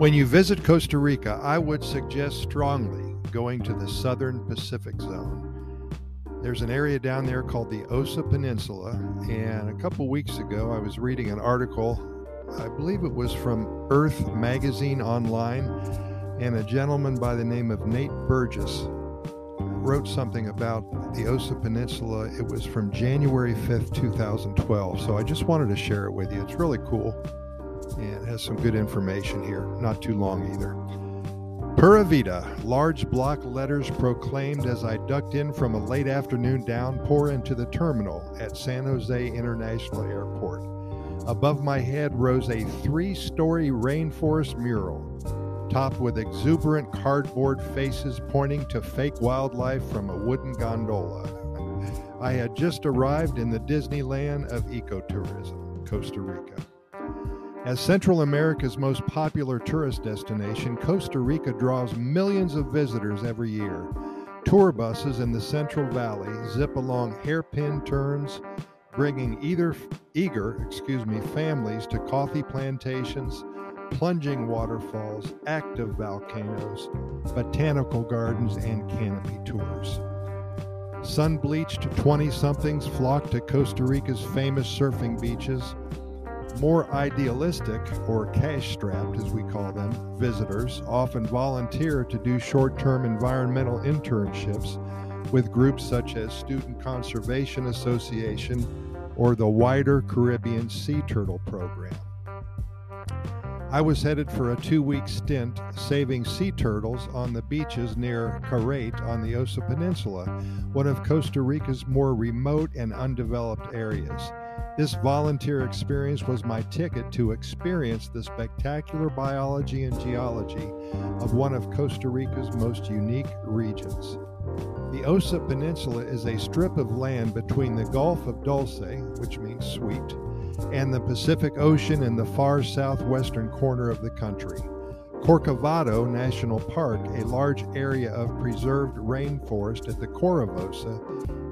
When you visit Costa Rica, I would suggest strongly going to the southern Pacific zone. There's an area down there called the Osa Peninsula, and a couple weeks ago I was reading an article, I believe it was from Earth Magazine Online, and a gentleman by the name of Nate Burgess wrote something about the Osa Peninsula. It was from January 5th, 2012. So I just wanted to share it with you. It's really cool and has some good information here. Not too long either. Pura Vida, large block letters proclaimed as I ducked in from a late afternoon downpour into the terminal at San Jose International Airport. Above my head rose a three story rainforest mural topped with exuberant cardboard faces pointing to fake wildlife from a wooden gondola. I had just arrived in the Disneyland of ecotourism, Costa Rica. As Central America's most popular tourist destination, Costa Rica draws millions of visitors every year. Tour buses in the Central Valley zip along hairpin turns, bringing either eager, excuse me, families to coffee plantations, plunging waterfalls, active volcanoes, botanical gardens, and canopy tours. Sun bleached 20 somethings flock to Costa Rica's famous surfing beaches. More idealistic, or cash strapped as we call them, visitors often volunteer to do short term environmental internships with groups such as Student Conservation Association or the wider Caribbean Sea Turtle Program. I was headed for a two week stint saving sea turtles on the beaches near Carate on the Osa Peninsula, one of Costa Rica's more remote and undeveloped areas. This volunteer experience was my ticket to experience the spectacular biology and geology of one of Costa Rica's most unique regions. The Osa Peninsula is a strip of land between the Gulf of Dulce, which means sweet, and the Pacific Ocean in the far southwestern corner of the country. Corcovado National Park, a large area of preserved rainforest at the core of Osa,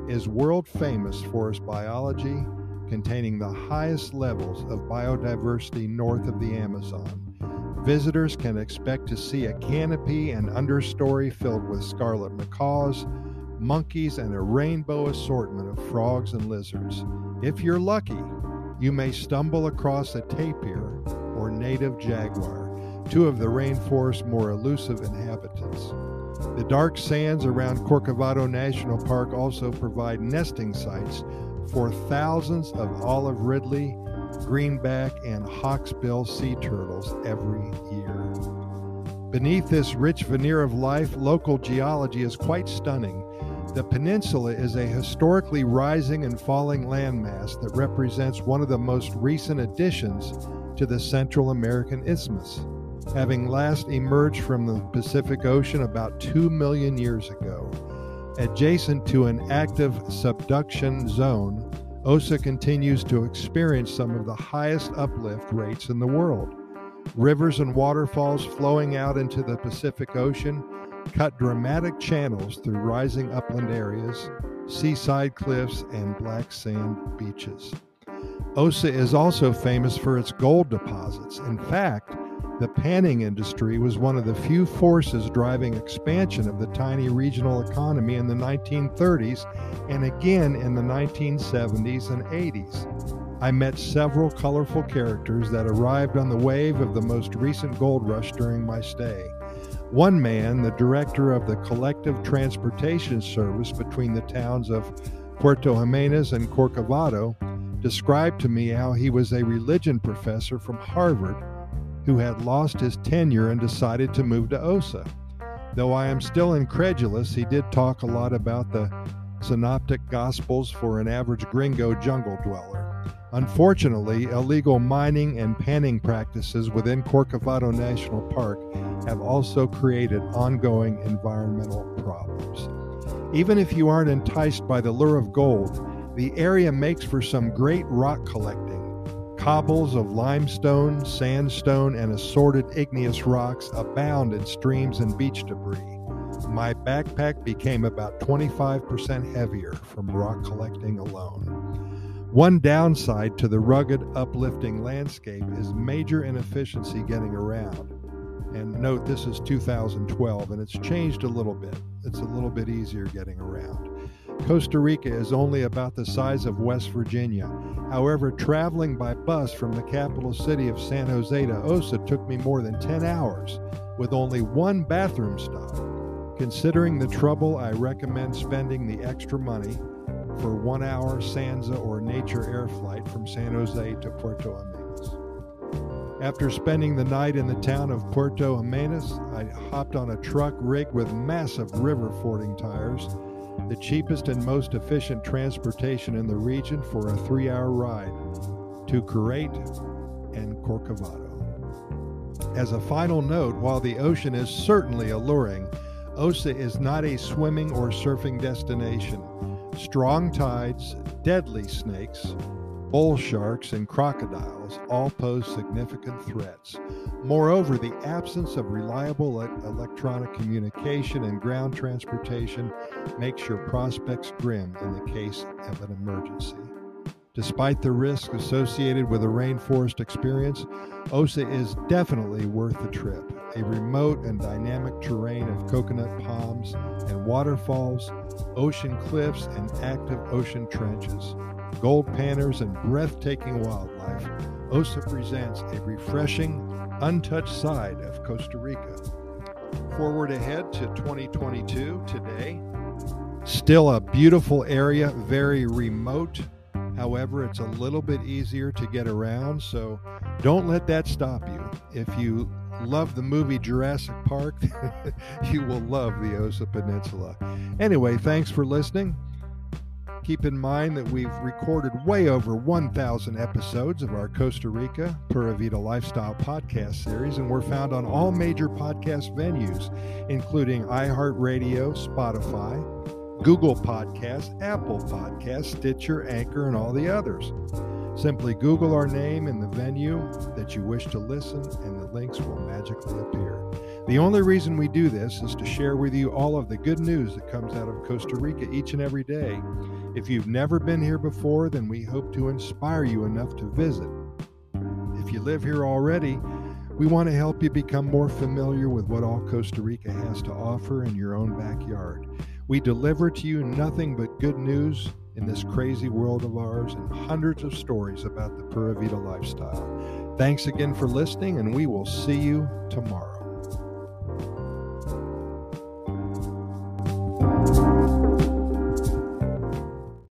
is world famous for its biology, containing the highest levels of biodiversity north of the Amazon. Visitors can expect to see a canopy and understory filled with scarlet macaws, monkeys, and a rainbow assortment of frogs and lizards. If you're lucky, you may stumble across a tapir or native jaguar, two of the rainforest's more elusive inhabitants. The dark sands around Corcovado National Park also provide nesting sites for thousands of olive ridley, greenback, and hawksbill sea turtles every year. Beneath this rich veneer of life, local geology is quite stunning the peninsula is a historically rising and falling landmass that represents one of the most recent additions to the Central American Isthmus, having last emerged from the Pacific Ocean about 2 million years ago. Adjacent to an active subduction zone, OSA continues to experience some of the highest uplift rates in the world. Rivers and waterfalls flowing out into the Pacific Ocean cut dramatic channels through rising upland areas, seaside cliffs, and black sand beaches. Osa is also famous for its gold deposits. In fact, the panning industry was one of the few forces driving expansion of the tiny regional economy in the 1930s and again in the 1970s and 80s. I met several colorful characters that arrived on the wave of the most recent gold rush during my stay. One man, the director of the collective transportation service between the towns of Puerto Jimenez and Corcovado, described to me how he was a religion professor from Harvard who had lost his tenure and decided to move to OSA. Though I am still incredulous, he did talk a lot about the synoptic gospels for an average gringo jungle dweller. Unfortunately, illegal mining and panning practices within Corcovado National Park have also created ongoing environmental problems. Even if you aren't enticed by the lure of gold, the area makes for some great rock collecting. Cobbles of limestone, sandstone, and assorted igneous rocks abound in streams and beach debris. My backpack became about 25% heavier from rock collecting alone. One downside to the rugged, uplifting landscape is major inefficiency getting around. And note this is 2012 and it's changed a little bit. It's a little bit easier getting around. Costa Rica is only about the size of West Virginia. However, traveling by bus from the capital city of San Jose to Osa took me more than 10 hours with only one bathroom stop. Considering the trouble, I recommend spending the extra money for one hour SANSA or nature air flight from San Jose to Puerto Jimenez. After spending the night in the town of Puerto Jimenez, I hopped on a truck rigged with massive river fording tires the cheapest and most efficient transportation in the region for a three hour ride to Carate and Corcovado. As a final note, while the ocean is certainly alluring, Osa is not a swimming or surfing destination. Strong tides, deadly snakes, bull sharks, and crocodiles all pose significant threats. Moreover, the absence of reliable electronic communication and ground transportation makes your prospects grim in the case of an emergency. Despite the risks associated with a rainforest experience, OSA is definitely worth the trip. A remote and dynamic terrain of coconut palms and waterfalls, ocean cliffs, and active ocean trenches gold panners, and breathtaking wildlife, OSA presents a refreshing, untouched side of Costa Rica. Forward ahead to 2022 today. Still a beautiful area, very remote. However, it's a little bit easier to get around, so don't let that stop you. If you love the movie Jurassic Park, you will love the Osa Peninsula. Anyway, thanks for listening. Keep in mind that we've recorded way over 1,000 episodes of our Costa Rica Pura Vida Lifestyle podcast series, and we're found on all major podcast venues, including iHeartRadio, Spotify, Google Podcasts, Apple Podcasts, Stitcher, Anchor, and all the others. Simply Google our name and the venue that you wish to listen, and the links will magically appear. The only reason we do this is to share with you all of the good news that comes out of Costa Rica each and every day. If you've never been here before, then we hope to inspire you enough to visit. If you live here already, we want to help you become more familiar with what all Costa Rica has to offer in your own backyard. We deliver to you nothing but good news in this crazy world of ours and hundreds of stories about the Pura Vida lifestyle. Thanks again for listening, and we will see you tomorrow.